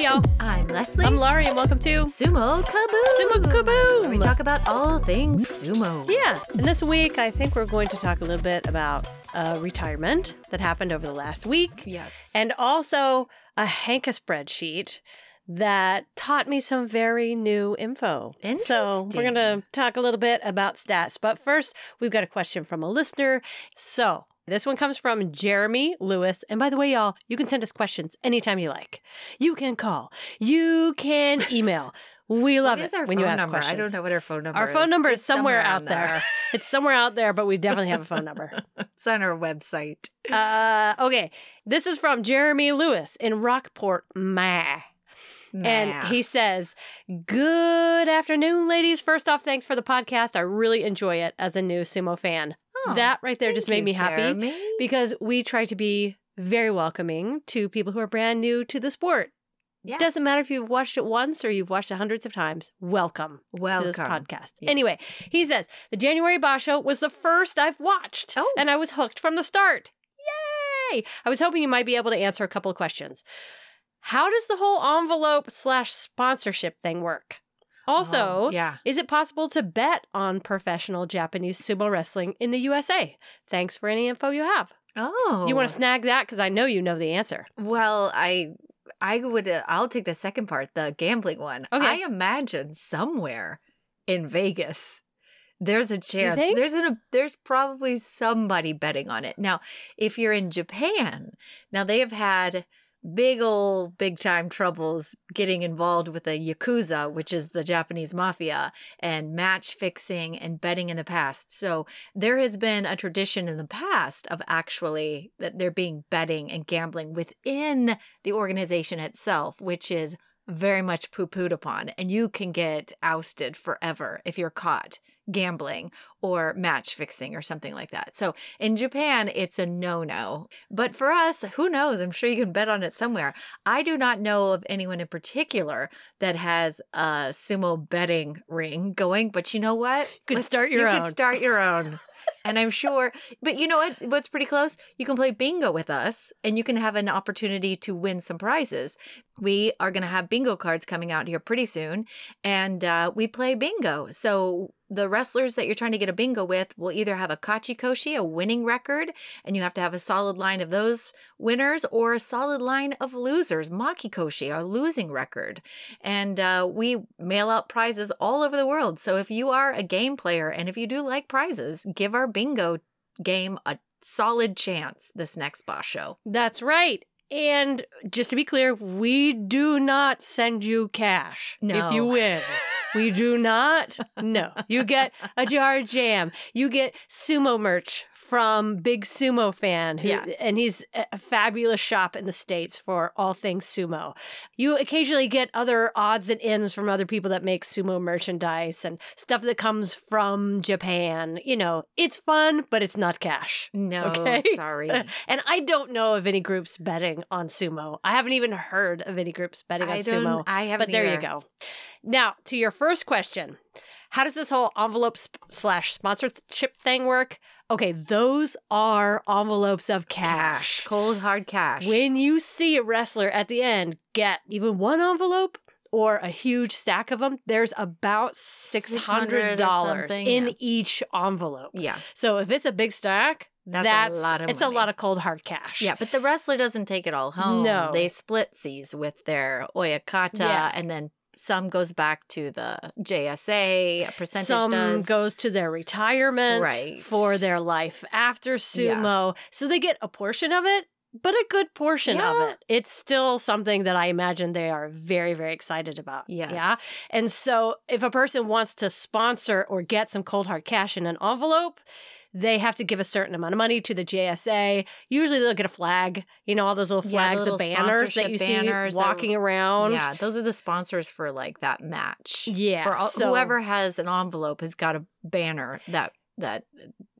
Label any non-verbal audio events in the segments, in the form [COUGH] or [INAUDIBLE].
Y'all. I'm Leslie. I'm Laurie, and welcome to Sumo Kaboom. Sumo Kaboom. Where we talk about all things sumo. Yeah. And this week, I think we're going to talk a little bit about uh, retirement that happened over the last week, Yes. and also a Henka spreadsheet that taught me some very new info. So we're going to talk a little bit about stats. But first, we've got a question from a listener. So this one comes from Jeremy Lewis. And by the way, y'all, you can send us questions anytime you like. You can call, you can email. We love it when you ask number? questions. I don't know what our phone number is. Our is. phone number is It's somewhere, out on there. [LAUGHS] it's somewhere out there, but we definitely have a phone number. [LAUGHS] it's on our website. Uh, okay, this is from Jeremy Lewis in Rockport, Ma. And he says, Good afternoon, ladies. First off, thanks for the podcast. I really enjoy it as a new sumo fan. Oh, that right there just made you, me happy Jeremy. because we try to be very welcoming to people who are brand new to the sport. Yeah. Doesn't matter if you've watched it once or you've watched it hundreds of times. Welcome, Welcome. to this podcast. Yes. Anyway, he says the January Basho was the first I've watched, Oh. and I was hooked from the start. Yay! I was hoping you might be able to answer a couple of questions. How does the whole envelope slash sponsorship thing work? Also, Oh, yeah. is it possible to bet on professional Japanese sumo wrestling in the USA? Thanks for any info you have. Oh. You want to snag that because I know you know the answer. Well, I I would uh, I'll take the second part, the gambling one. Okay. I imagine somewhere in Vegas there's a chance. There's an, there's probably somebody betting on it. Now, if you're in Japan, now they have had big old big time troubles getting involved with the yakuza which is the japanese mafia and match fixing and betting in the past. So there has been a tradition in the past of actually that there being betting and gambling within the organization itself, which is very much poo pooed upon. And you can get ousted forever if you're caught gambling or match fixing or something like that. So in Japan, it's a no no. But for us, who knows? I'm sure you can bet on it somewhere. I do not know of anyone in particular that has a sumo betting ring going, but you know what? could Let's- start your you own. could start your own. [LAUGHS] And I'm sure, but you know what? What's pretty close? You can play bingo with us and you can have an opportunity to win some prizes. We are going to have bingo cards coming out here pretty soon, and uh, we play bingo. So the wrestlers that you're trying to get a bingo with will either have a kachikoshi, a winning record, and you have to have a solid line of those winners, or a solid line of losers, makekoshi, a losing record. And uh, we mail out prizes all over the world. So if you are a game player and if you do like prizes, give our bingo game a solid chance this next basho. That's right. And just to be clear, we do not send you cash if you win. [LAUGHS] We do not. No. You get a jar of jam. You get sumo merch from Big Sumo Fan, who, Yeah. and he's a fabulous shop in the States for all things sumo. You occasionally get other odds and ends from other people that make sumo merchandise and stuff that comes from Japan. You know, it's fun, but it's not cash. No, Okay. [LAUGHS] sorry. And I don't know of any groups betting on sumo. I haven't even heard of any groups betting on I don't. sumo. I haven't. But there you go. Now, to your first question How does this whole envelope sp- slash sponsorship thing work? Okay, those are envelopes of cash. Cash, cold hard cash. When you see a wrestler at the end get even one envelope or a huge stack of them, there's about $600 600 or something, in yeah. each envelope. yeah, So if it's a big stack, That's that's, a lot of it's a lot of cold hard cash. yeah. But the wrestler doesn't take it all home. No. they split these with their oyakata, Yeah. and then some goes back to the JSA. A percentage Some does. goes to their retirement Right. for their life after sumo. So they get a portion of it, but a good portion of it. It's still something that I imagine they are very, very excited about. Yes. Yeah. And so if a person wants to sponsor or get some cold hard cash in an envelope, they have to give a certain amount of money to the JSA. Usually they'll get a flag, you know, all those little Yeah, the flags, the, banners that you banners see that- walking around. Yeah, those are the sponsors for like that match. Yeah, For all, so- whoever has an envelope has got a banner that that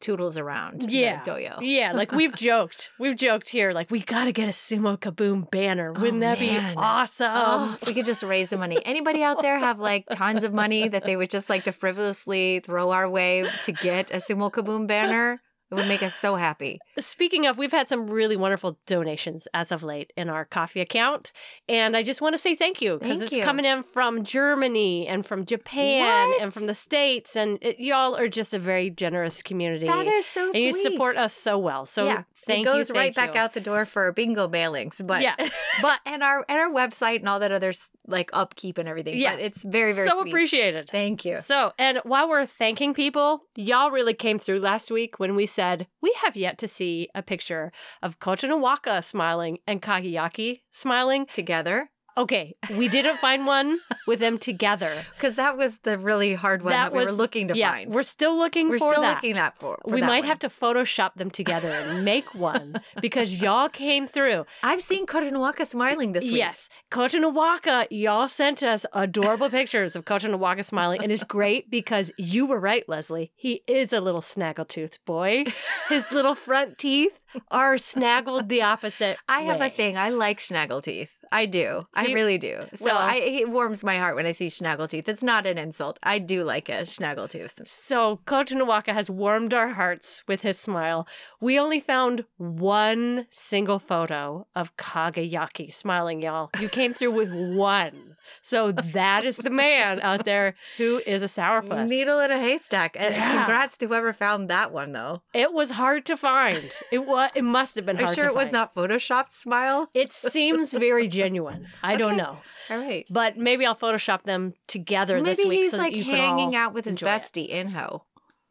tootles around. Yeah. dohyo. Yeah, like we've [LAUGHS] joked. We've joked here, like we gotta get a sumo kaboom banner. Oh, Wouldn't Oh, that man. be awesome? Oh, we could just raise the money. Anybody out there have like tons of money that they would just like to frivolously throw our way to get a Sumo Kaboom banner? It would make us so happy. Speaking of, we've had some really wonderful donations as of late in our coffee account. And I just want to say thank you because it's you. coming in from Germany and from Japan What? and from the States. And it, y'all are just a very generous community. That is so and sweet. you support us so well. So yeah, thank it goes you. right back you. out the door for bingo mailings. But Yeah, [LAUGHS] but and our and our website and all that other like upkeep and everything. Yeah. but it's very very so sweet. appreciated. Thank you. So, and while we're thanking people, y'all really came through last week when we said we have yet to see a picture of Kotonowaka smiling and Kagayaki smiling. Together, Okay, we didn't find one with them together. [LAUGHS] because that was the really hard one that, we were looking to yeah, find. We're still looking We're for still that. looking that for. for we that might one. have to Photoshop them together and make one [LAUGHS] because y'all came through. I've seen Kotonowaka smiling this week. Yes, Kotonowaka, y'all sent us adorable pictures of Kotonowaka smiling, and it's great because you were right, Leslie. He is a little snaggletooth boy. His little front teeth are snaggled the opposite. I have a thing. I like snaggle teeth. I do. I You- really do. So Well- I, it warms my heart when I see snaggle teeth. It's not an insult. I do like a snaggle tooth. So Kotonowaka has warmed our hearts with his smile. We only found one single photo of Kagayaki smiling, y'all. You came through with [LAUGHS] one. So that is the man out there who is a sourpuss. Needle in a haystack. And Yeah. congrats to whoever found that one, though. It was hard to find. It was. It must have been Are hard. you sure it was not photoshopped smile? It [LAUGHS] seems very genuine. I don't know, All right. but maybe I'll Photoshop them together Maybe this week. he's so like hanging out with his it. bestie in Ho.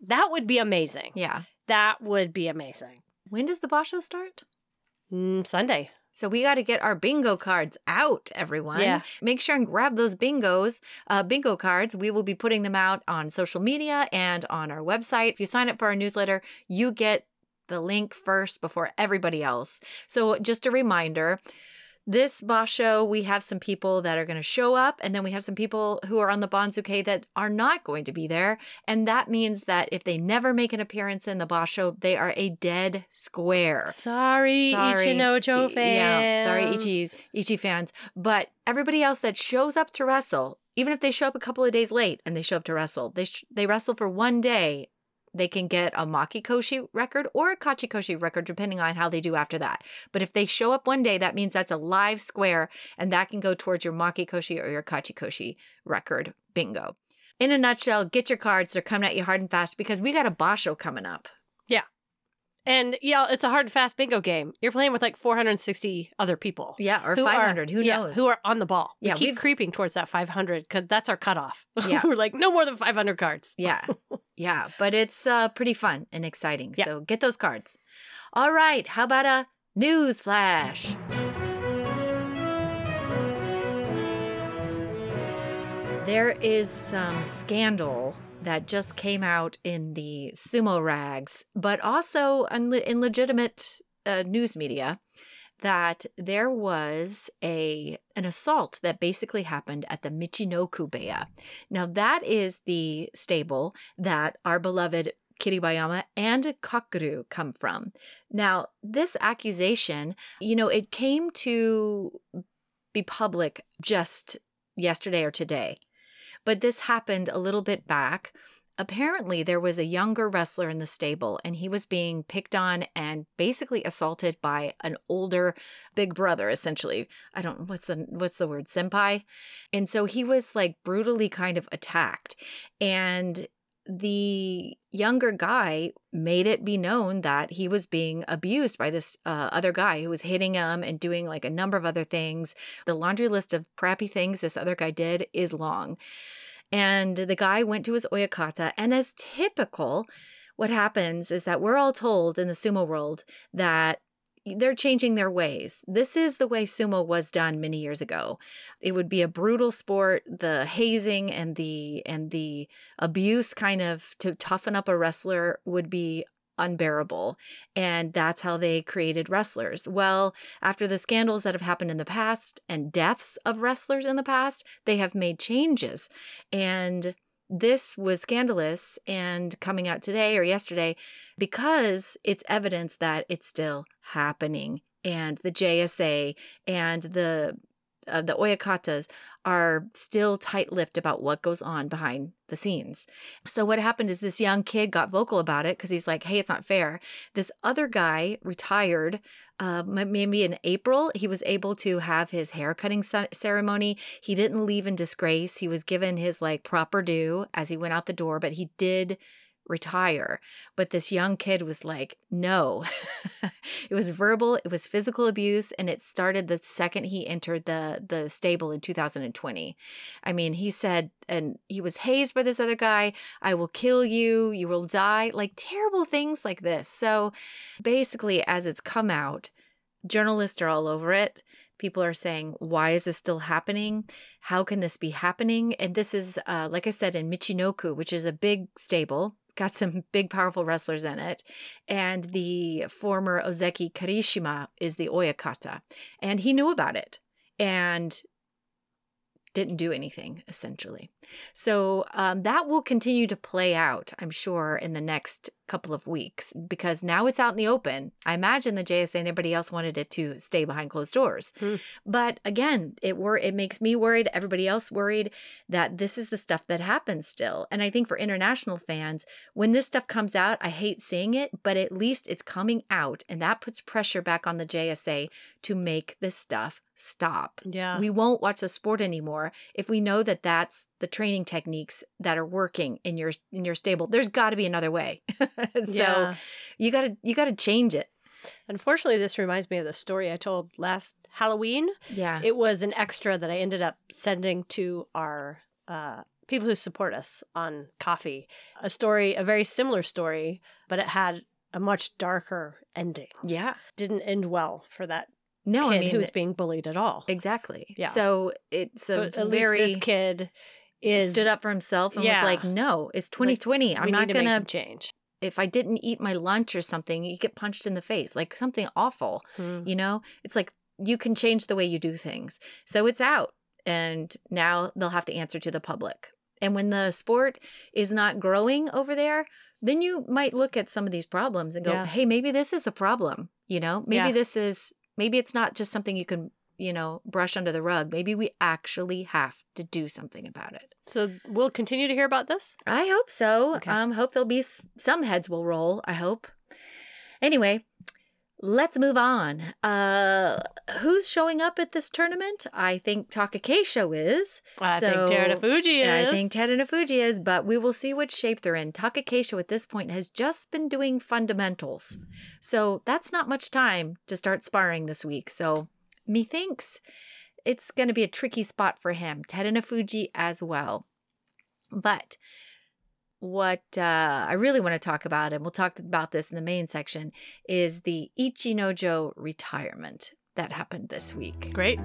That would be amazing. Yeah. That would be amazing. When does the Basho start? Mm, Sunday. So we got to get our bingo cards out, everyone. Yeah. Make sure and grab those bingos, uh, bingo cards. We will be putting them out on social media and on our website. If you sign up for our newsletter, you get the link first before everybody else. So just a reminder. This basho, we have some people that are going to show up, and then we have some people who are on the Banzuke that are not going to be there. And that means that if they never make an appearance in the basho, they are a dead square. Sorry, Sorry. Ichinojo Y- fans. Yeah, sorry, Ichi, Ichi fans. But everybody else that shows up to wrestle, even if they show up a couple of days late and they show up to wrestle, they sh- they wrestle for one day. They can get a Makekoshi record or a Kachikoshi record, depending on how they do after that. But if they show up one day, that means that's a live square, and that can go towards your Makekoshi or your Kachikoshi record. Bingo. In a nutshell, get your cards. They're coming at you hard and fast because we got a Basho coming up. And yeah, it's a hard fast bingo game. You're playing with like 460 other people. Yeah, or who are- 500. Who yeah, knows? Who are on the ball. Yeah, we keep we've- creeping towards that 500 because that's our cutoff. [LAUGHS] Yeah. We're like, no more than 500 cards. Yeah. [LAUGHS] Yeah. But it's uh, pretty fun and exciting. Yeah. So get those cards. All right. How about a news flash? There is some scandal that just came out in the sumo rags, but also in, in legitimate uh, news media that there was a an assault that basically happened at the Michinoku Beya. Now that is the stable that our beloved Kiribayama and Kakuryu come from. Now, this accusation, you know, it came to be public just yesterday or today. But this happened a little bit back. Apparently, there was a younger wrestler in the stable, and he was being picked on and basically assaulted by an older big brother. Essentially, I don't what's the what's the word senpai, and so he was like brutally kind of attacked, and the younger guy made it be known that he was being abused by this uh, other guy who was hitting him and doing like a number of other things. The laundry list of crappy things this other guy did is long. And the guy went to his oyakata, and as typical, what happens is that we're all told in the sumo world that they're changing their ways. This is the way sumo was done many years ago. It would be a brutal sport, the hazing and the and the abuse kind of to toughen up a wrestler would be unbearable. And that's how they created wrestlers. Well, after the scandals that have happened in the past and deaths of wrestlers in the past, they have made changes. And this was scandalous and coming out today or yesterday because it's evidence that it's still happening. And the JSA and the uh, the Oyakatas are still tight lipped about what goes on behind the scenes. So, what happened is this young kid got vocal about it because he's like, hey, it's not fair. This other guy retired uh, maybe in April. He was able to have his hair cutting ceremony. He didn't leave in disgrace. He was given his like proper due as he went out the door, but he did retire. But this young kid was like, no. [LAUGHS] it was verbal, it was physical abuse, and it started the second he entered the the stable in 2020. I mean, he said, and he was hazed by this other guy, I will kill you, you will die, like terrible things like this. So basically, as it's come out, journalists are all over it. People are saying, why is this still happening? How can this be happening? And this is, uh, like I said, in Michinoku, which is a big stable got some big, powerful wrestlers in it. And the former Ozeki Kirishima is the Oyakata. And he knew about it and didn't do anything, essentially. So um, that will continue to play out, I'm sure, in the next couple of weeks because now it's out in the open. I imagine the JSA and everybody else wanted it to stay behind closed doors. Hmm. But again, it were it makes me worried, everybody else worried that this is the stuff that happens still. And I think for international fans, when this stuff comes out, I hate seeing it, but at least it's coming out and that puts pressure back on the JSA to make this stuff stop. Yeah. We won't watch the sport anymore if we know that that's the training techniques that are working in your in your stable. There's got to be another way. [LAUGHS] so yeah. you got to you got to change it. Unfortunately, this reminds me of the story I told last Halloween. Yeah. It was an extra that I ended up sending to our uh, people who support us on Ko-fi. A story, a very similar story, but it had a much darker ending. Yeah. Didn't end well for that no, kid I mean, who was being bullied at all. Exactly. Yeah. So it's a very this kid is stood up for himself and yeah. was like, "No, it's 2020. Like, I'm not going to change." if I didn't eat my lunch or something, you get punched in the face, like something awful. Hmm. You know, it's like you can change the way you do things. So it's out. And now they'll have to answer to the public. And when the sport is not growing over there, then you might look at some of these problems and go, yeah. hey, maybe this is a problem. You know, maybe yeah. this is, maybe it's not just something you can you know, brush under the rug. Maybe we actually have to do something about it. So we'll continue to hear about this? I hope so. Okay. Um hope there'll be s- some heads will roll, I hope. Anyway, let's move on. Uh who's showing up at this tournament? I think Takakeisho is. I so, think Terunofuji is. I think Terunofuji is, but we will see what shape they're in. Takakeisho at this point has just been doing fundamentals. So that's not much time to start sparring this week. So methinks it's going to be a tricky spot for him. Terunofuji as well. But what uh, I really want to talk about, and we'll talk about this in the main section, is the Ichinojo retirement that happened this week. Great.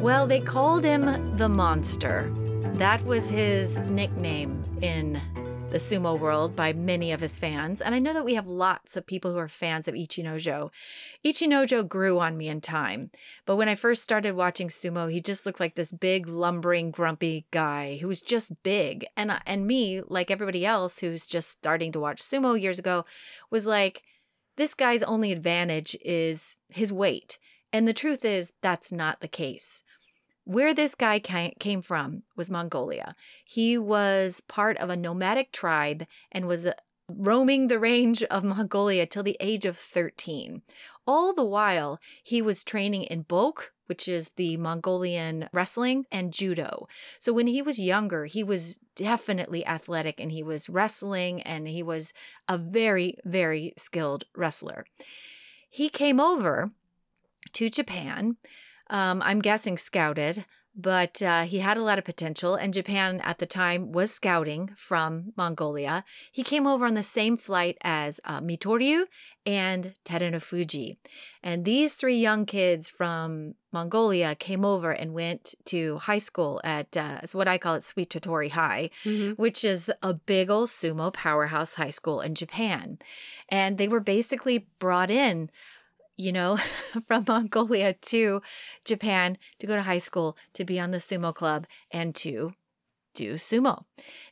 Well, they called him the monster. That was his nickname in the sumo world by many of his fans. And I know that we have lots of people who are fans of Ichinojo. Ichinojo grew on me in time. But when I first started watching sumo, he just looked like this big, lumbering, grumpy guy who was just big. And, uh, and me, like everybody else who's just starting to watch sumo years ago, was like, this guy's only advantage is his weight. And the truth is, that's not the case. Where this guy came from was Mongolia. He was part of a nomadic tribe and was uh, roaming the range of Mongolia till the age of 13. All the while, he was training in Bok, which is the Mongolian wrestling, and judo. So when he was younger, he was definitely athletic and he was wrestling and he was a very, very skilled wrestler. He came over to Japan um, I'm guessing scouted, but uh, he had a lot of potential, and Japan at the time was scouting from Mongolia. He came over on the same flight as uh, Mitoryu and Terunofuji. And these three young kids from Mongolia came over and went to high school at uh, it's what I call it Sweet Tottori High, mm-hmm. which is a big old sumo powerhouse high school in Japan. And they were basically brought in you know, [LAUGHS] from Mongolia to Japan to go to high school, to be on the sumo club, and to do sumo.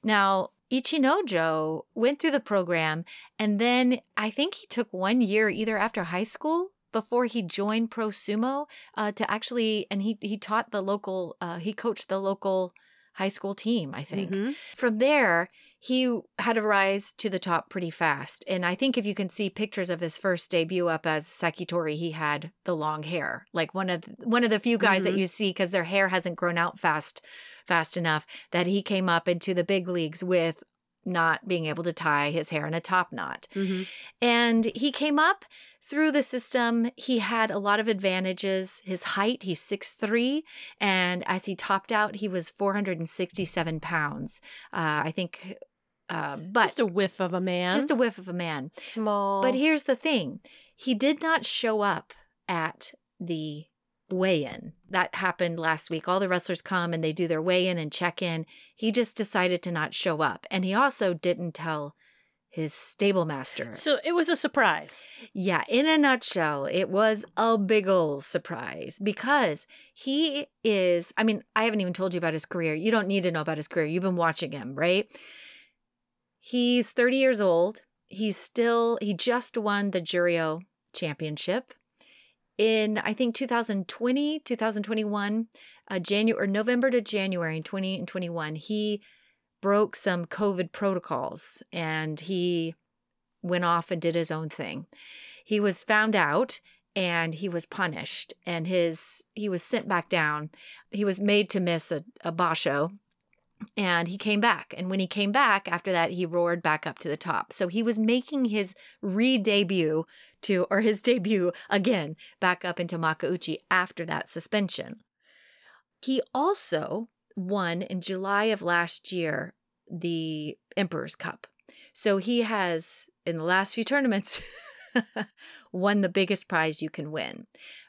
Now, Ichinojo went through the program and then I think he took one year either after high school before he joined pro sumo uh, to actually and he he taught the local uh, he coached the local high school team i think Mhm. from there he had a rise to the top pretty fast and i think if you can see pictures of his first debut up as sekitori he had the long hair like one of one of the few guys that Mhm. you see because their hair hasn't grown out fast fast enough that he came up into the big leagues with not being able to tie his hair in a top knot Mhm. and he came up through the system. He had a lot of advantages. His height, he's 6'3. And as he topped out, he was 467 pounds. Uh, I think, uh, but Just a whiff of a man. just a whiff of a man. small. But here's the thing he did not show up at the weigh in. That happened last week. All the wrestlers come and they do their weigh in and check in. He just decided to not show up. And he also didn't tell his stable master. So it was a surprise. Yeah, in a nutshell, it was a big ol' surprise because he is. I mean, I haven't even told you about his career. You don't need to know about his career. You've been watching him, right? He's 30 years old. He's still, he just won the Juryo championship in, I think, 2020, 2021, uh, January or November to January in 20 and 21. He broke some COVID protocols and he went off and did his own thing. He was found out and he was punished and his he was sent back down. He was made to miss a, a basho and he came back. And when he came back after that, he roared back up to the top. So he was making his re-debut to or his debut again back up into Makuuchi after that suspension. He also won in July of last year the Emperor's Cup. So he has, in the last few tournaments, [LAUGHS] won the biggest prize you can win.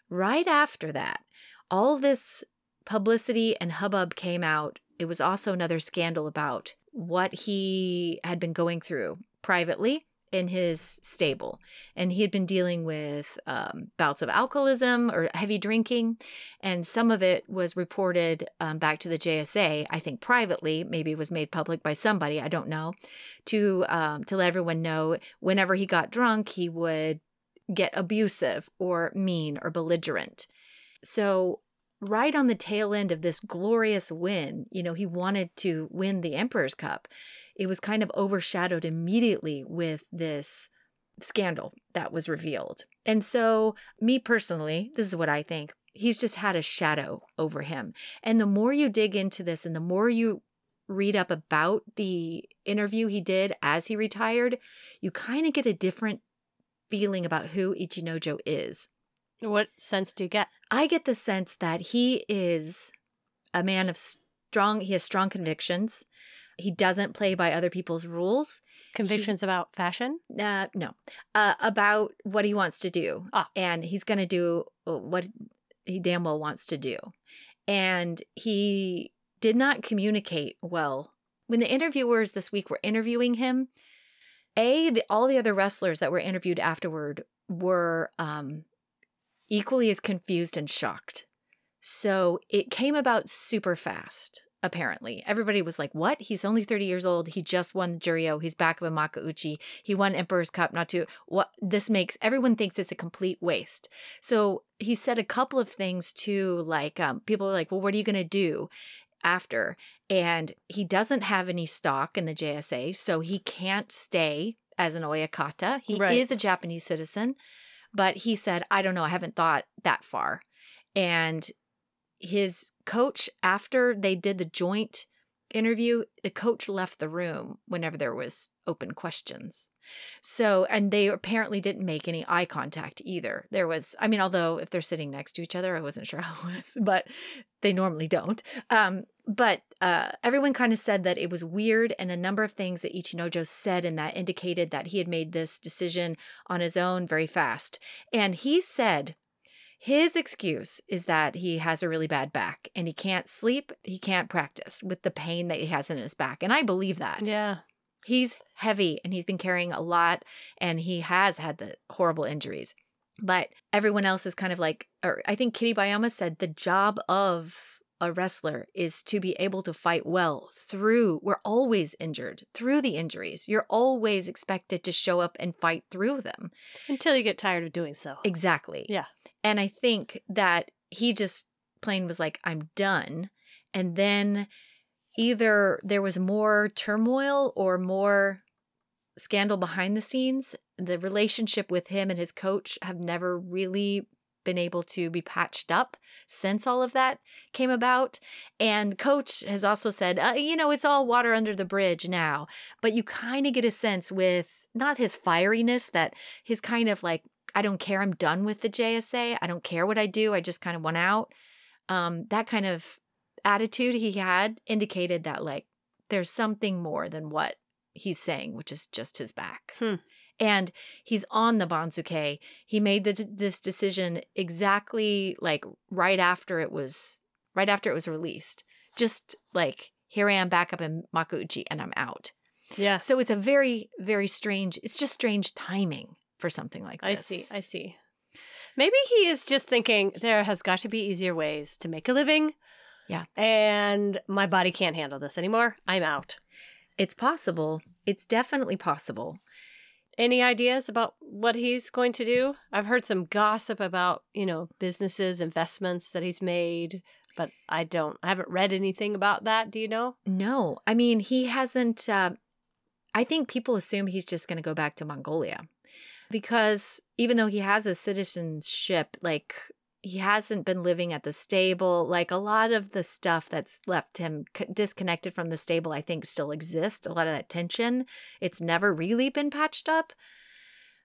Right after that, all this publicity and hubbub came out. It was also another scandal about what he had been going through privately in his stable. And he had been dealing with um, bouts of alcoholism or heavy drinking. And some of it was reported um, back to the JSA, I think privately, maybe it was made public by somebody, I don't know, to, um, to let everyone know whenever he got drunk, he would get abusive or mean or belligerent. So, right on the tail end of this glorious win, you know, he wanted to win the Emperor's Cup. It was kind of overshadowed immediately with this scandal that was revealed. And so, me personally, this is what I think. He's just had a shadow over him. And the more you dig into this and the more you read up about the interview he did as he retired, you kind of get a different feeling about who Ichinojo is. What sense do you get? I get the sense that he is a man of strong, he has strong convictions. He doesn't play by other people's rules. Convictions about fashion? Uh, no, uh, about what he wants to do. Ah. And he's going to do uh, what he damn well wants to do. And he did not communicate well. When the interviewers this week were interviewing him, A, the, all the other wrestlers that were interviewed afterward were um, equally as confused and shocked. So it came about super fast, apparently. Everybody was like, What? He's only 30 years old. He just won the Juryo. He's back in Makuuchi. He won Emperor's Cup, not to what this makes everyone thinks it's a complete waste. So he said a couple of things too, like um, people are like, Well, what are you gonna do? After, and he doesn't have any stock in the JSA, so he can't stay as an Oyakata. He Right. is a Japanese citizen, but he said, I don't know, I haven't thought that far. And his coach, after they did the joint interview, the coach left the room whenever there was open questions. So, and they apparently didn't make any eye contact either. There was, I mean, although if they're sitting next to each other, I wasn't sure [LAUGHS] how it was, but they normally don't. Um, but uh, everyone kind of said that it was weird, and a number of things that Ichinojo said in that indicated that he had made this decision on his own very fast. And he said his excuse is that he has a really bad back and he can't sleep, he can't practice with the pain that he has in his back. And I believe that. Yeah. He's heavy and he's been carrying a lot and he has had the horrible injuries. But everyone else is kind of like, or I think Kiribayama said the job of a wrestler is to be able to fight well through we're always injured through the injuries you're always expected to show up and fight through them Until you get tired of doing so. exactly Yeah. And i think that he just plain was like i'm done. And then either there was more turmoil or more scandal behind the scenes the relationship with him and his coach have never really been able to be patched up since all of that came about. And coach has also said uh, you know it's all water under the bridge now. But you kind of get a sense with not his fieriness that his kind of like i don't care i'm done with the jsa i don't care what i do i just kind of want out um, that kind of attitude he had indicated that like there's something more than what he's saying which is just his back Hmm. and he's on the Banzuke. He made the, this decision exactly like right after it was right after it was released. Just like here I am back up in Makuuchi and I'm out. Yeah. So it's a very very strange. It's just strange timing for something like this. I see. I see. Maybe he is just thinking there has got to be easier ways to make a living. Yeah. And my body can't handle this anymore. I'm out. It's possible. It's definitely possible. Any ideas about what he's going to do? I've heard some gossip about, you know, businesses, investments that he's made, but I don't, I haven't read anything about that. Do you know? No, I mean he hasn't. Uh, I think people assume he's just going to go back to Mongolia because even though he has a citizenship, like he hasn't been living at the stable. Like a lot of the stuff that's left him disconnected from the stable, I think still exists. A lot of that tension, it's never really been patched up.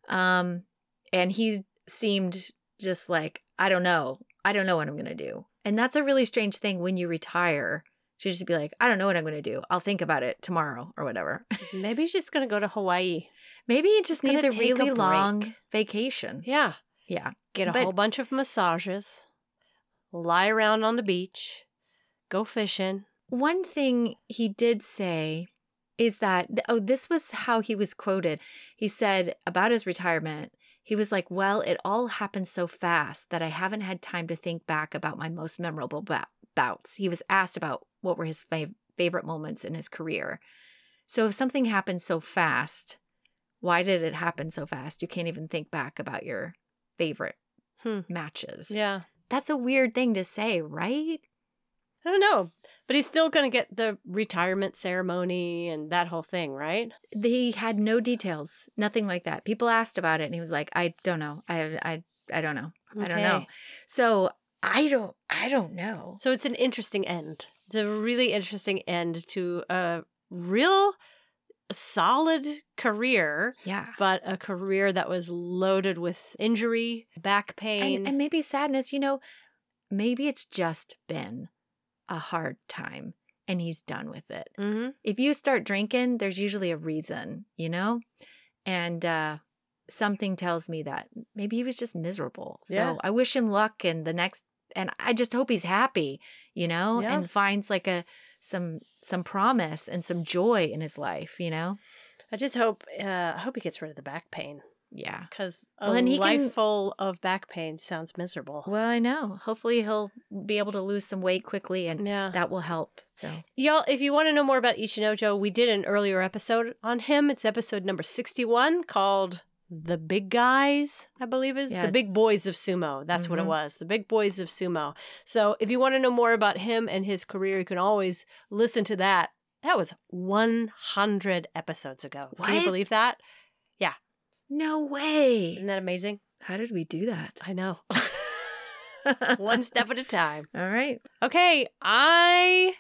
Um, and he seemed just like I don't know, I don't know what I'm going to do, and that's a really strange thing when you retire to just be like, I don't know what I'm going to do. I'll think about it tomorrow or whatever. Maybe he's just going to go to Hawaii. Maybe he just needs a take a really long vacation. Yeah. Yeah. Get a But- whole bunch of massages, lie around on the beach, go fishing. One thing he did say is that, oh, this was how he was quoted. He said about his retirement, he was like, Well, it all happened so fast that I haven't had time to think back about my most memorable bouts. He was asked about what were his fav- favorite moments in his career. So if something happens so fast, why did it happen so fast? You can't even think back about your favorite Hmm. matches. Yeah. That's a weird thing to say, right? I don't know. But he's still going to get the retirement ceremony and that whole thing, right? He had no details, nothing like that. People asked about it, and he was like, "I don't know. I, I, I don't know. I don't know." So I don't, I don't know. So it's an interesting end. It's a really interesting end to a real solid career, Yeah, but a career that was loaded with injury, back pain. and, and maybe sadness. You know, maybe it's just been a hard time, and he's done with it. hmm If you start drinking, there's usually a reason, you know, and uh something tells me that maybe he was just miserable. So Yeah. I wish him luck in the next and I just hope he's happy, you know, Yeah. and finds like a some some promise and some joy in his life, you know. I just hope uh, I hope he gets rid of the back pain Yeah. because a Well, he life can- full of back pain sounds miserable. Well, I know. Hopefully he'll be able to lose some weight quickly and yeah. that will help. So Y'all, if you want to know more about Ichinojo, we did an earlier episode on him. It's episode number 61 called The Big Guys, I believe is Yeah, The Big Boys of Sumo. That's what it Mhm. was. The Big Boys of Sumo. So if you want to know more about him and his career, you can always listen to that. That was 100 episodes ago. Can you believe that? Yeah. No way. Isn't that amazing? How did we do that? I know. [LAUGHS] One step at a time. All right. Okay, I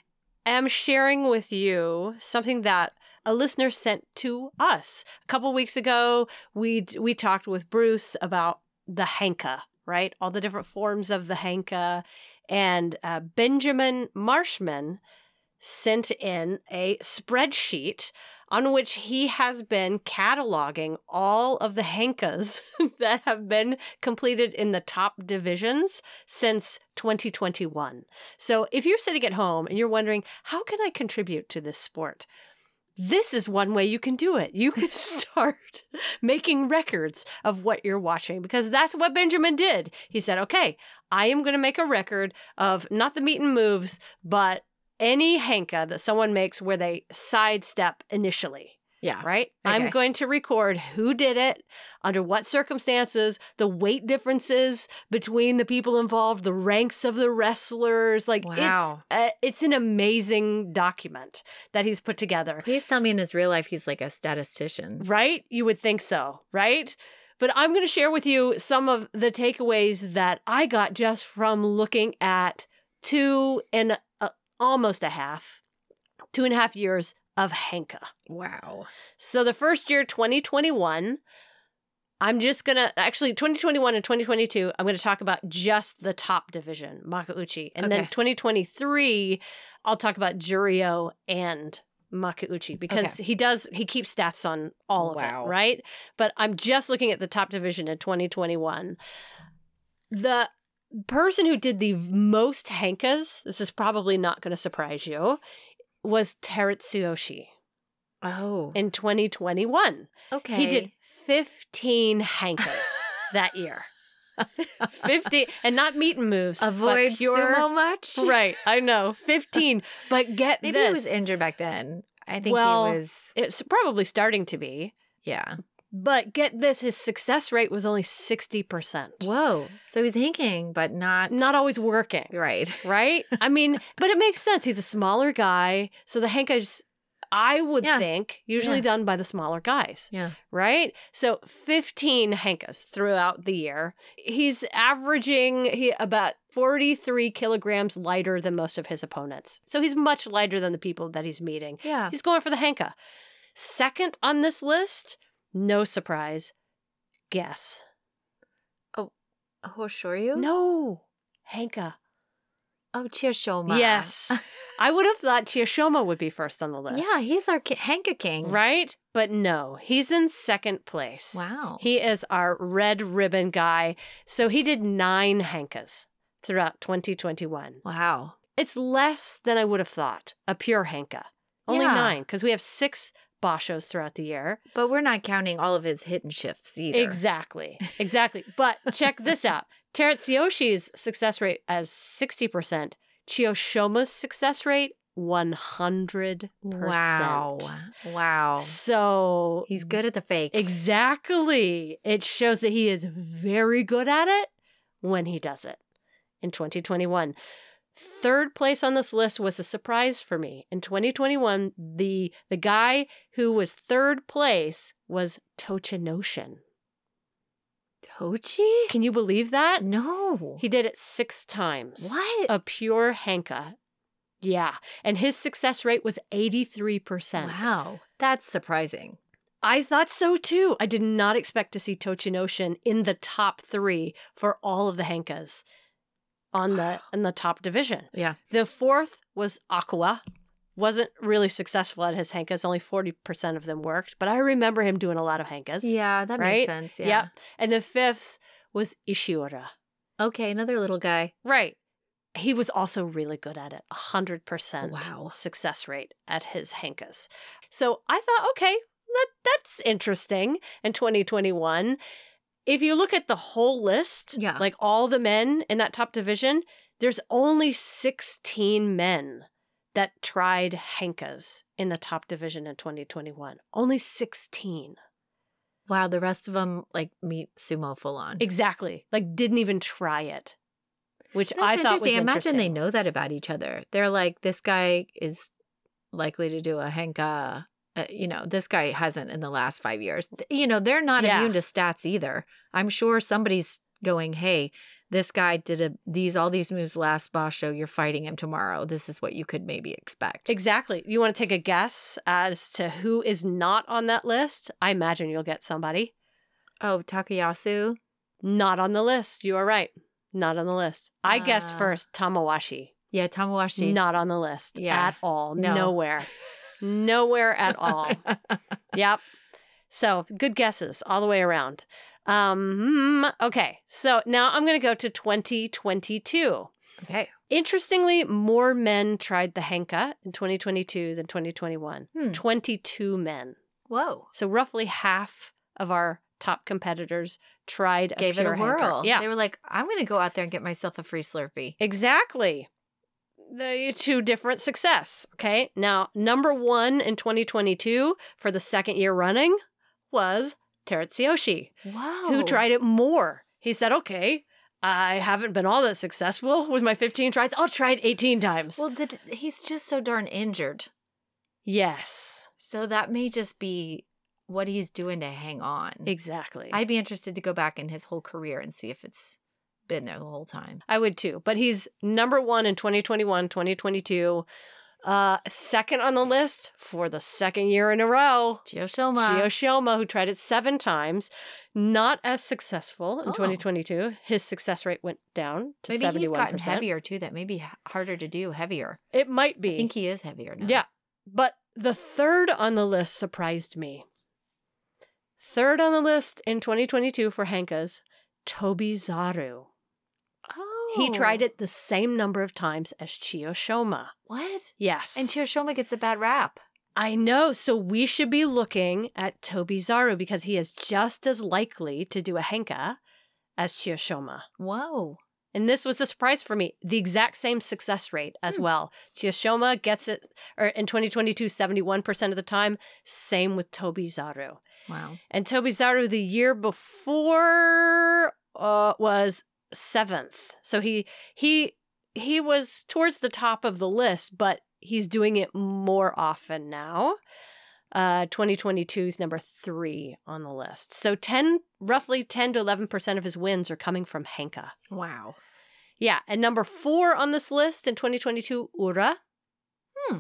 am sharing with you something that a listener sent to us. A couple weeks ago, we we talked with Bruce about the henka, right? All the different forms of the henka, and uh, Benjamin Marshman sent in a spreadsheet on which he has been cataloging all of the henkas [LAUGHS] that have been completed in the top divisions since 2021. So if you're sitting at home and you're wondering, how can I contribute to this sport? This is one way you can do it. You can [LAUGHS] start [LAUGHS] making records of what you're watching because that's what Benjamin did. He said, okay, I am going to make a record of not the meet and moves, but any henka that someone makes where they sidestep initially Yeah. right? I'm going to record who did it, under what circumstances, the weight differences between the people involved, the ranks of the wrestlers. Like Wow. it's uh, it's an amazing document that he's put together. Please tell me in his real life he's like a statistician. Right? You would think so, right? But I'm going to share with you some of the takeaways that I got just from looking at two and uh, almost a half, two and a half years of Henka. Wow. So the first year, 2021, I'm just gonna actually 2021 and 2022, I'm gonna talk about just the top division, Makuuchi. And then 2023, I'll talk about Juryo and Makuuchi because he does he keeps stats on all of Wow. it, right? But I'm just looking at the top division in 2021. The person who did the most henkas, this is probably not going to surprise you, was Terutsuyoshi Oh. in 2021. okay. He did 15 [LAUGHS] henkas that year. [LAUGHS] 50 and not meet and moves. avoid pure, sumo much. [LAUGHS] Right, I know. 15. But get Maybe this. he was injured back then. I think Well, he was. it's probably starting to be. Yeah. But get this, his success rate was only 60%. Whoa. So he's hinking, but not Not always working. right. [LAUGHS] right? I mean, but it makes sense. He's a smaller guy. So the Henkas, I would Yeah. think, usually Yeah. done by the smaller guys, Yeah. right? So 15 henkas throughout the year. He's averaging he about 43 kilograms lighter than most of his opponents. So he's much lighter than the people that he's meeting. Yeah. He's going for the Henka. Second on this list, no surprise, guess. Oh, Hoshoryu? No, Henka. Oh, Chiyoshoma. Yes. [LAUGHS] I would have thought Chiyoshoma would be first on the list. Yeah, he's our ki- Henka King. Right? But no, he's in second place. Wow. He is our red ribbon guy. So he did nine Henkas throughout 2021. wow. It's less than I would have thought, a pure Henka. Only Yeah. nine, because we have six Bashos throughout the year. But we're not counting all of his hit and shifts either. Exactly. Exactly. but [LAUGHS] check this out. Terutsuyoshi's success rate as 60%, Chiyoshoma's success rate 100%. Wow. Wow. So He's good at the fake. Exactly. It shows that he is very good at it when he does it in 2021. Third place on this list was a surprise for me. In 2021, the the guy who was third place was Tochinoshin. Tochi? Can you believe that? No. He did it six times. What? A pure Henka. Yeah. And his success rate was 83%. Wow. That's surprising. I thought so too. I did not expect to see Tochinoshin in the top three for all of the Henkas on the in the top division. Yeah. The fourth was Aqua. Wasn't really successful at his Henkas. Only 40% of them worked. But I remember him doing a lot of Henkas. Yeah, that Right? makes sense. Yeah. Yep. And the fifth was Ishiura. Okay, another little guy. Right. He was also really good at it. 100% Wow. success rate at his Henkas. So I thought, okay, that, that's interesting in 2021. If you look at the whole list, Yeah. like all the men in that top division, there's only 16 men that tried Henkas in the top division in 2021. Only 16. Wow, the rest of them like meet sumo full on. Exactly. Like didn't even try it. Which That's I thought was interesting. Imagine they know that about each other. They're like, this guy is likely to do a henka. Uh, you know, this guy hasn't in the last five years. You know, they're not Yeah. immune to stats either. I'm sure somebody's going, hey, this guy did a, these all these moves last basho. You're fighting him tomorrow. This is what you could maybe expect. Exactly. You want to take a guess as to who is not on that list? I imagine you'll get somebody. Oh, Takayasu. Not on the list. You are right. Not on the list. I guessed Uh, first Tamawashi. Yeah, Tamawashi. Not on the list Yeah. at all. No. Nowhere. [LAUGHS] Nowhere at all. [LAUGHS] Yep. So good guesses all the way around. Um, hmm, okay. So now I'm going to go to 2022. okay. Interestingly, more men tried the Henka in 2022 than 2021. Hmm. 22 men. Whoa. So roughly half of our top competitors tried a Gave it a whirl. Yeah. They were like, I'm going to go out there and get myself a free Slurpee. Exactly. The two different success. Okay. Now, number one in 2022 for the second year running was Terutsuyoshi, Whoa. who tried it more. He said, okay, I haven't been all that successful with my 15 tries. I'll try it 18 times. Well, did, he's just so darn injured. yes, So that may just be what he's doing to hang on. exactly. I'd be interested to go back in his whole career and see if it's been there the whole time. I would too. But he's number one in 2021, 2022. Uh, second on the list for the second year in a row. Chiyoshoma. Chio Shioma, who tried it seven times, not as successful in Oh. 2022. His success rate went down to Maybe 71%. Maybe he's gotten heavier too. That may be harder to do, heavier. It might be. I think he is heavier now. yeah. But the third on the list surprised me. Third on the list in 2022 for Henkas, Tobizaru. Oh. He tried it the same number of times as Chiyoshoma. What? Yes. And Chiyoshoma gets a bad rap. I know. So we should be looking at Tobizaru because he is just as likely to do a Henka as Chiyoshoma. Whoa. And this was a surprise for me. The exact same success rate as Hmm. well. Chiyoshoma gets it or in 2022, 71% of the time. Same with Tobizaru. Wow. And Tobizaru the year before uh, was seventh. So he he he was towards the top of the list, but he's doing it more often now. Uh, 2022 is number three on the list. So 10, roughly 10 to 11% of his wins are coming from Henka. Wow. Yeah. And number four on this list in 2022, Ura. Hmm.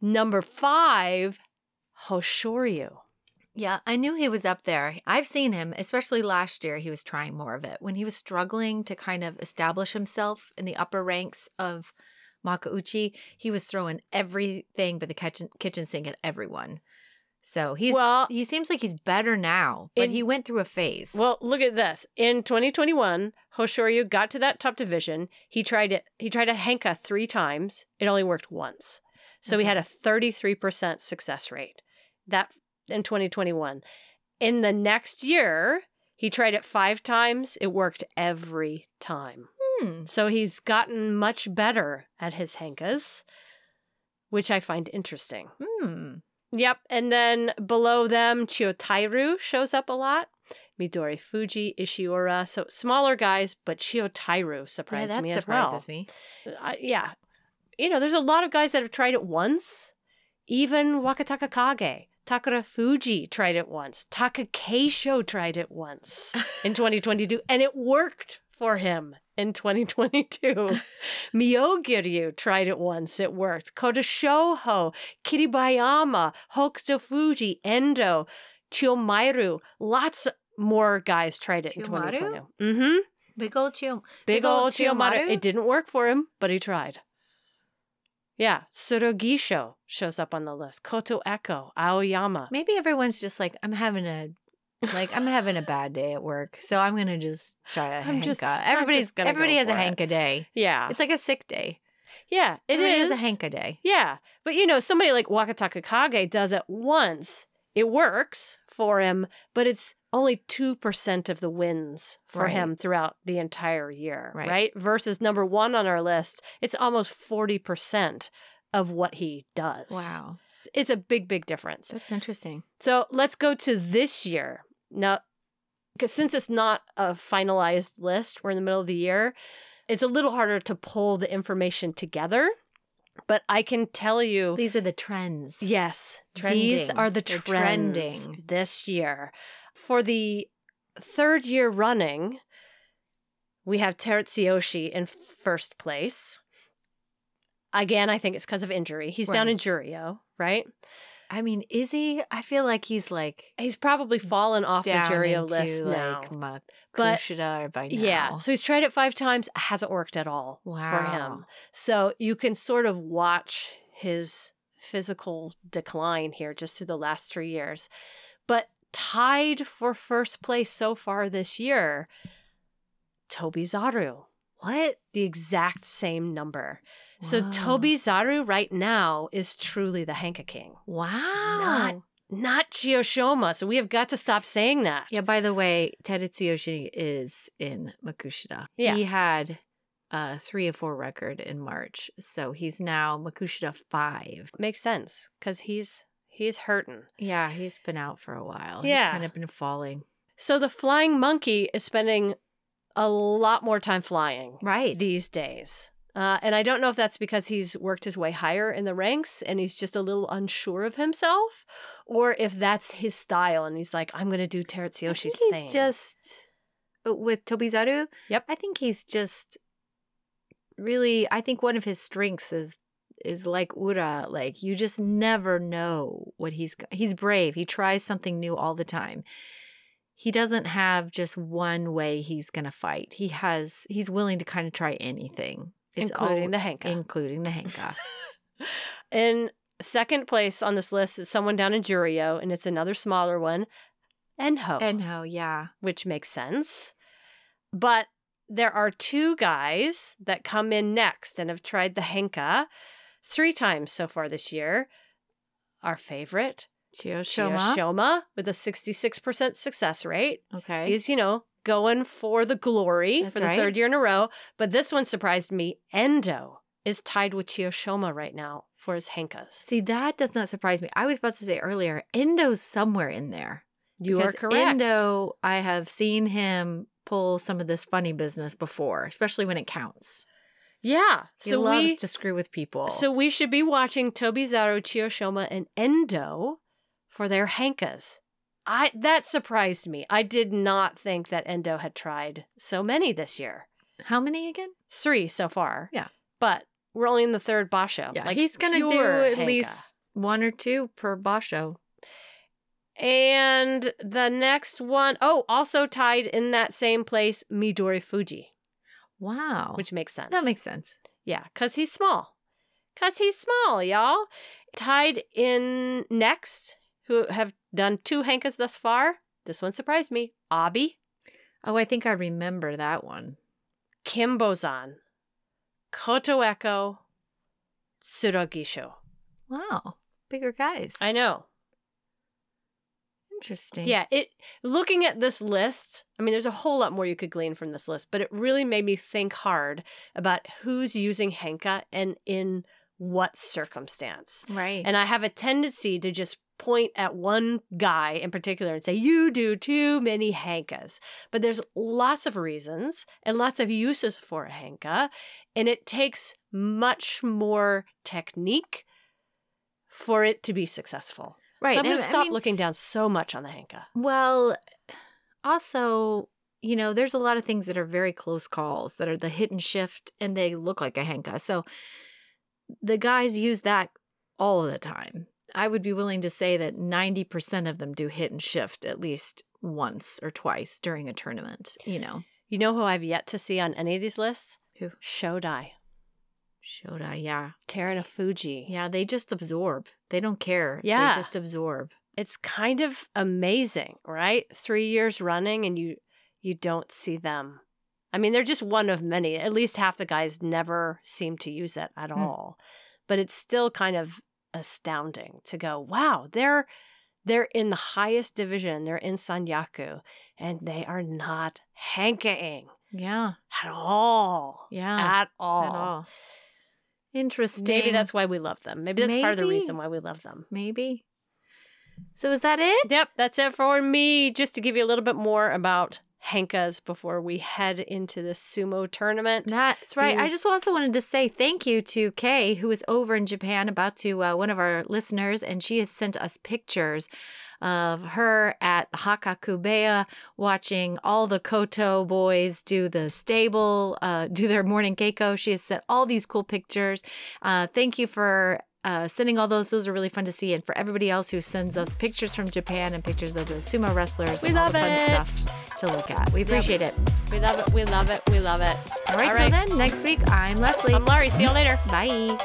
Number five, Hoshoryu. Yeah, I knew he was up there. I've seen him, especially last year, he was trying more of it. When he was struggling to kind of establish himself in the upper ranks of Makuuchi, he was throwing everything but the kitchen, kitchen sink at everyone. So he's well, he seems like he's better now, but In- he went through a phase. Well, look at this. In 2021, Hoshoryu got to that top division. He tried it. He tried a Henka three times. It only worked once. So he had mm-hmm. a 33% success rate. That in 2021. In the next year, he tried it five times. It worked every time. Hmm. So he's gotten much better at his Henkas, which I find interesting. Hmm. Yep. And then below them, Chiyotairyu shows up a lot. Midorifuji, Ishiura. So smaller guys, but Chiyotairyu surprised that me as surprises well. me. Uh, yeah. You know, there's a lot of guys that have tried it once. Even Wakatakakage. Takarafuji tried it once. Takakeisho tried it once [LAUGHS] in 2022, and it worked for him in 2022. [LAUGHS] Myogiryu tried it once, it worked. Kotoshoho, Kiribayama, Hokutofuji, Endo, Chiyomaru, lots more guys tried it in 2022. Mm-hmm. Big old. Big, Big old old Chiyomaru. Chiyomaru? It didn't work for him, but he tried. Yeah, Tsurugisho shows up on the list. Koto Echo, Aoiyama. Maybe everyone's just like, I'm having a like I'm having a bad day at work, so I'm gonna just try a [LAUGHS] I'm Henka. Everybody's everybody has a it. Henka day. Yeah, It's like a sick day. yeah, it Everybody is a Henka day. Yeah, but you know, somebody like Wakatakakage does it once. It works for him, but it's only 2% of the wins for Right. him throughout the entire year, Right. right. Versus number one on our list, it's almost 40% of what he does. Wow, It's a big, big difference. that's interesting. So let's go to this year. Now, because since it's not a finalized list, we're in the middle of the year, it's a little harder to pull the information together. But I can tell you, These are the trends. yes, these are the They're trends trending. this year. For the third year running, we have Terutsuyoshi in first place. Again, I think it's because of injury. He's down Right. in Juryo, right? I mean, is he? I feel like he's like He's probably fallen off the down Juryo list now. like But- Makushita by now. Yeah. So he's tried it five times. Hasn't worked at all for him. So you can sort of watch his physical decline here just through the last three years. But tied for first place so far this year, Tobizaru. What? The exact same number. So Tobizaru right now is truly the Henka King. Wow. Not not Chiyoshoma. So we have got to stop saying that. Yeah, by the way, Terutsuyoshi is in Makushita. Yeah. He had a three or four record in March. So he's now Makushita five. Makes sense because he's he's hurting. Yeah, he's been out for a while. Yeah. He's kind of been falling. So the flying monkey is spending a lot more time flying Right. these days. Uh, and I don't know if that's because he's worked his way higher in the ranks and he's just a little unsure of himself, or if that's his style and he's like, I'm going to do I Terutsuyoshi's think he's thing. just uh, with Tobizaru. Yep. I think he's just really. I think one of his strengths is is like Ura. Like you just never know what he's. He's brave. He tries something new all the time. He doesn't have just one way he's to fight. He has. He's willing to kind of try anything. It's including all, the Henka. including the Henka. [LAUGHS] in second place on this list is someone down in Juryo, and it's another smaller one, Enho. Enho. Yeah. which makes sense. But there are two guys that come in next and have tried the Henka three times so far this year. Our favorite, Chiyoshoma. Shoma, with a 66% success rate. Okay. He's, you know, going for the glory That's for the right. third year in a row. But this one surprised me. Endo is tied with Chiyoshoma right now for his Henkas. See, that does not surprise me. I was about to say earlier, Endo's somewhere in there. You are Because correct. Endo, I have seen him pull some of this funny business before, especially when it counts. Yeah. He So loves we, to screw with people. So we should be watching Tobizaru, Chiyoshoma, and Endo for their henkas. I that surprised me. I did not think that Endo had tried so many this year. how many again? Three so far. Yeah. But we're only in the third basho. Yeah, like he's gonna do at least one or two per basho. And the next one, oh, also tied in that same place, Midorifuji, Wow, which makes sense. that makes sense. Yeah, because he's small. Because he's small, y'all. Tied in next, who have done two Henkas thus far. This one surprised me. Abi. Oh, I think I remember that one. Kinbozan, Koto Echo, Tsurugisho. Wow, bigger guys. I know. Interesting. Yeah, it looking at this list, I mean there's a whole lot more you could glean from this list, but it really made me think hard about who's using Henka and in what circumstance. right. And I have a tendency to just point at one guy in particular and say, You do too many Henkas. But there's lots of reasons and lots of uses for a Henka. And it takes much more technique for it to be successful. Right. So I'm going to I stop mean- looking down so much on the Henka. Well, also, you know, there's a lot of things that are very close calls that are the hit and shift and they look like a henka. So the guys use that all of the time. I would be willing to say that 90% of them do hit and shift at least once or twice during a tournament, you know. You know who I've yet to see on any of these lists? Who? Shodai. Shoda, yeah. Terunofuji. Yeah, they just absorb. They don't care. Yeah. They just absorb. it's kind of amazing, right? Three years running and you you don't see them. I mean, they're just one of many. At least half the guys never seem to use it at Hmm. all. But it's still kind of astounding to go, wow, they're they're in the highest division. They're in Sanyaku, and they are not hanking Yeah. at all. Yeah. At all. At all. Interesting. Maybe that's why we love them. Maybe that's part of the reason why we love them. maybe. So is that it? Yep, that's it for me. Just to give you a little bit more about Henkas before we head into the sumo tournament. That's right. I just also wanted to say thank you to Kay, who is over in Japan, about to uh, one of our listeners, and she has sent us pictures of her at Hakakubea watching all the Koto boys do the stable, uh, do their morning keiko. She has sent all these cool pictures. Uh, thank you for. Uh, sending all those, those are really fun to see. And for everybody else who sends us pictures from Japan and pictures of the sumo wrestlers We and all the fun it. stuff to look at, we appreciate it. We love it. We love it. We love it. All right, All till then, next week, I'm Leslie. I'm Laurie. See you later. Bye.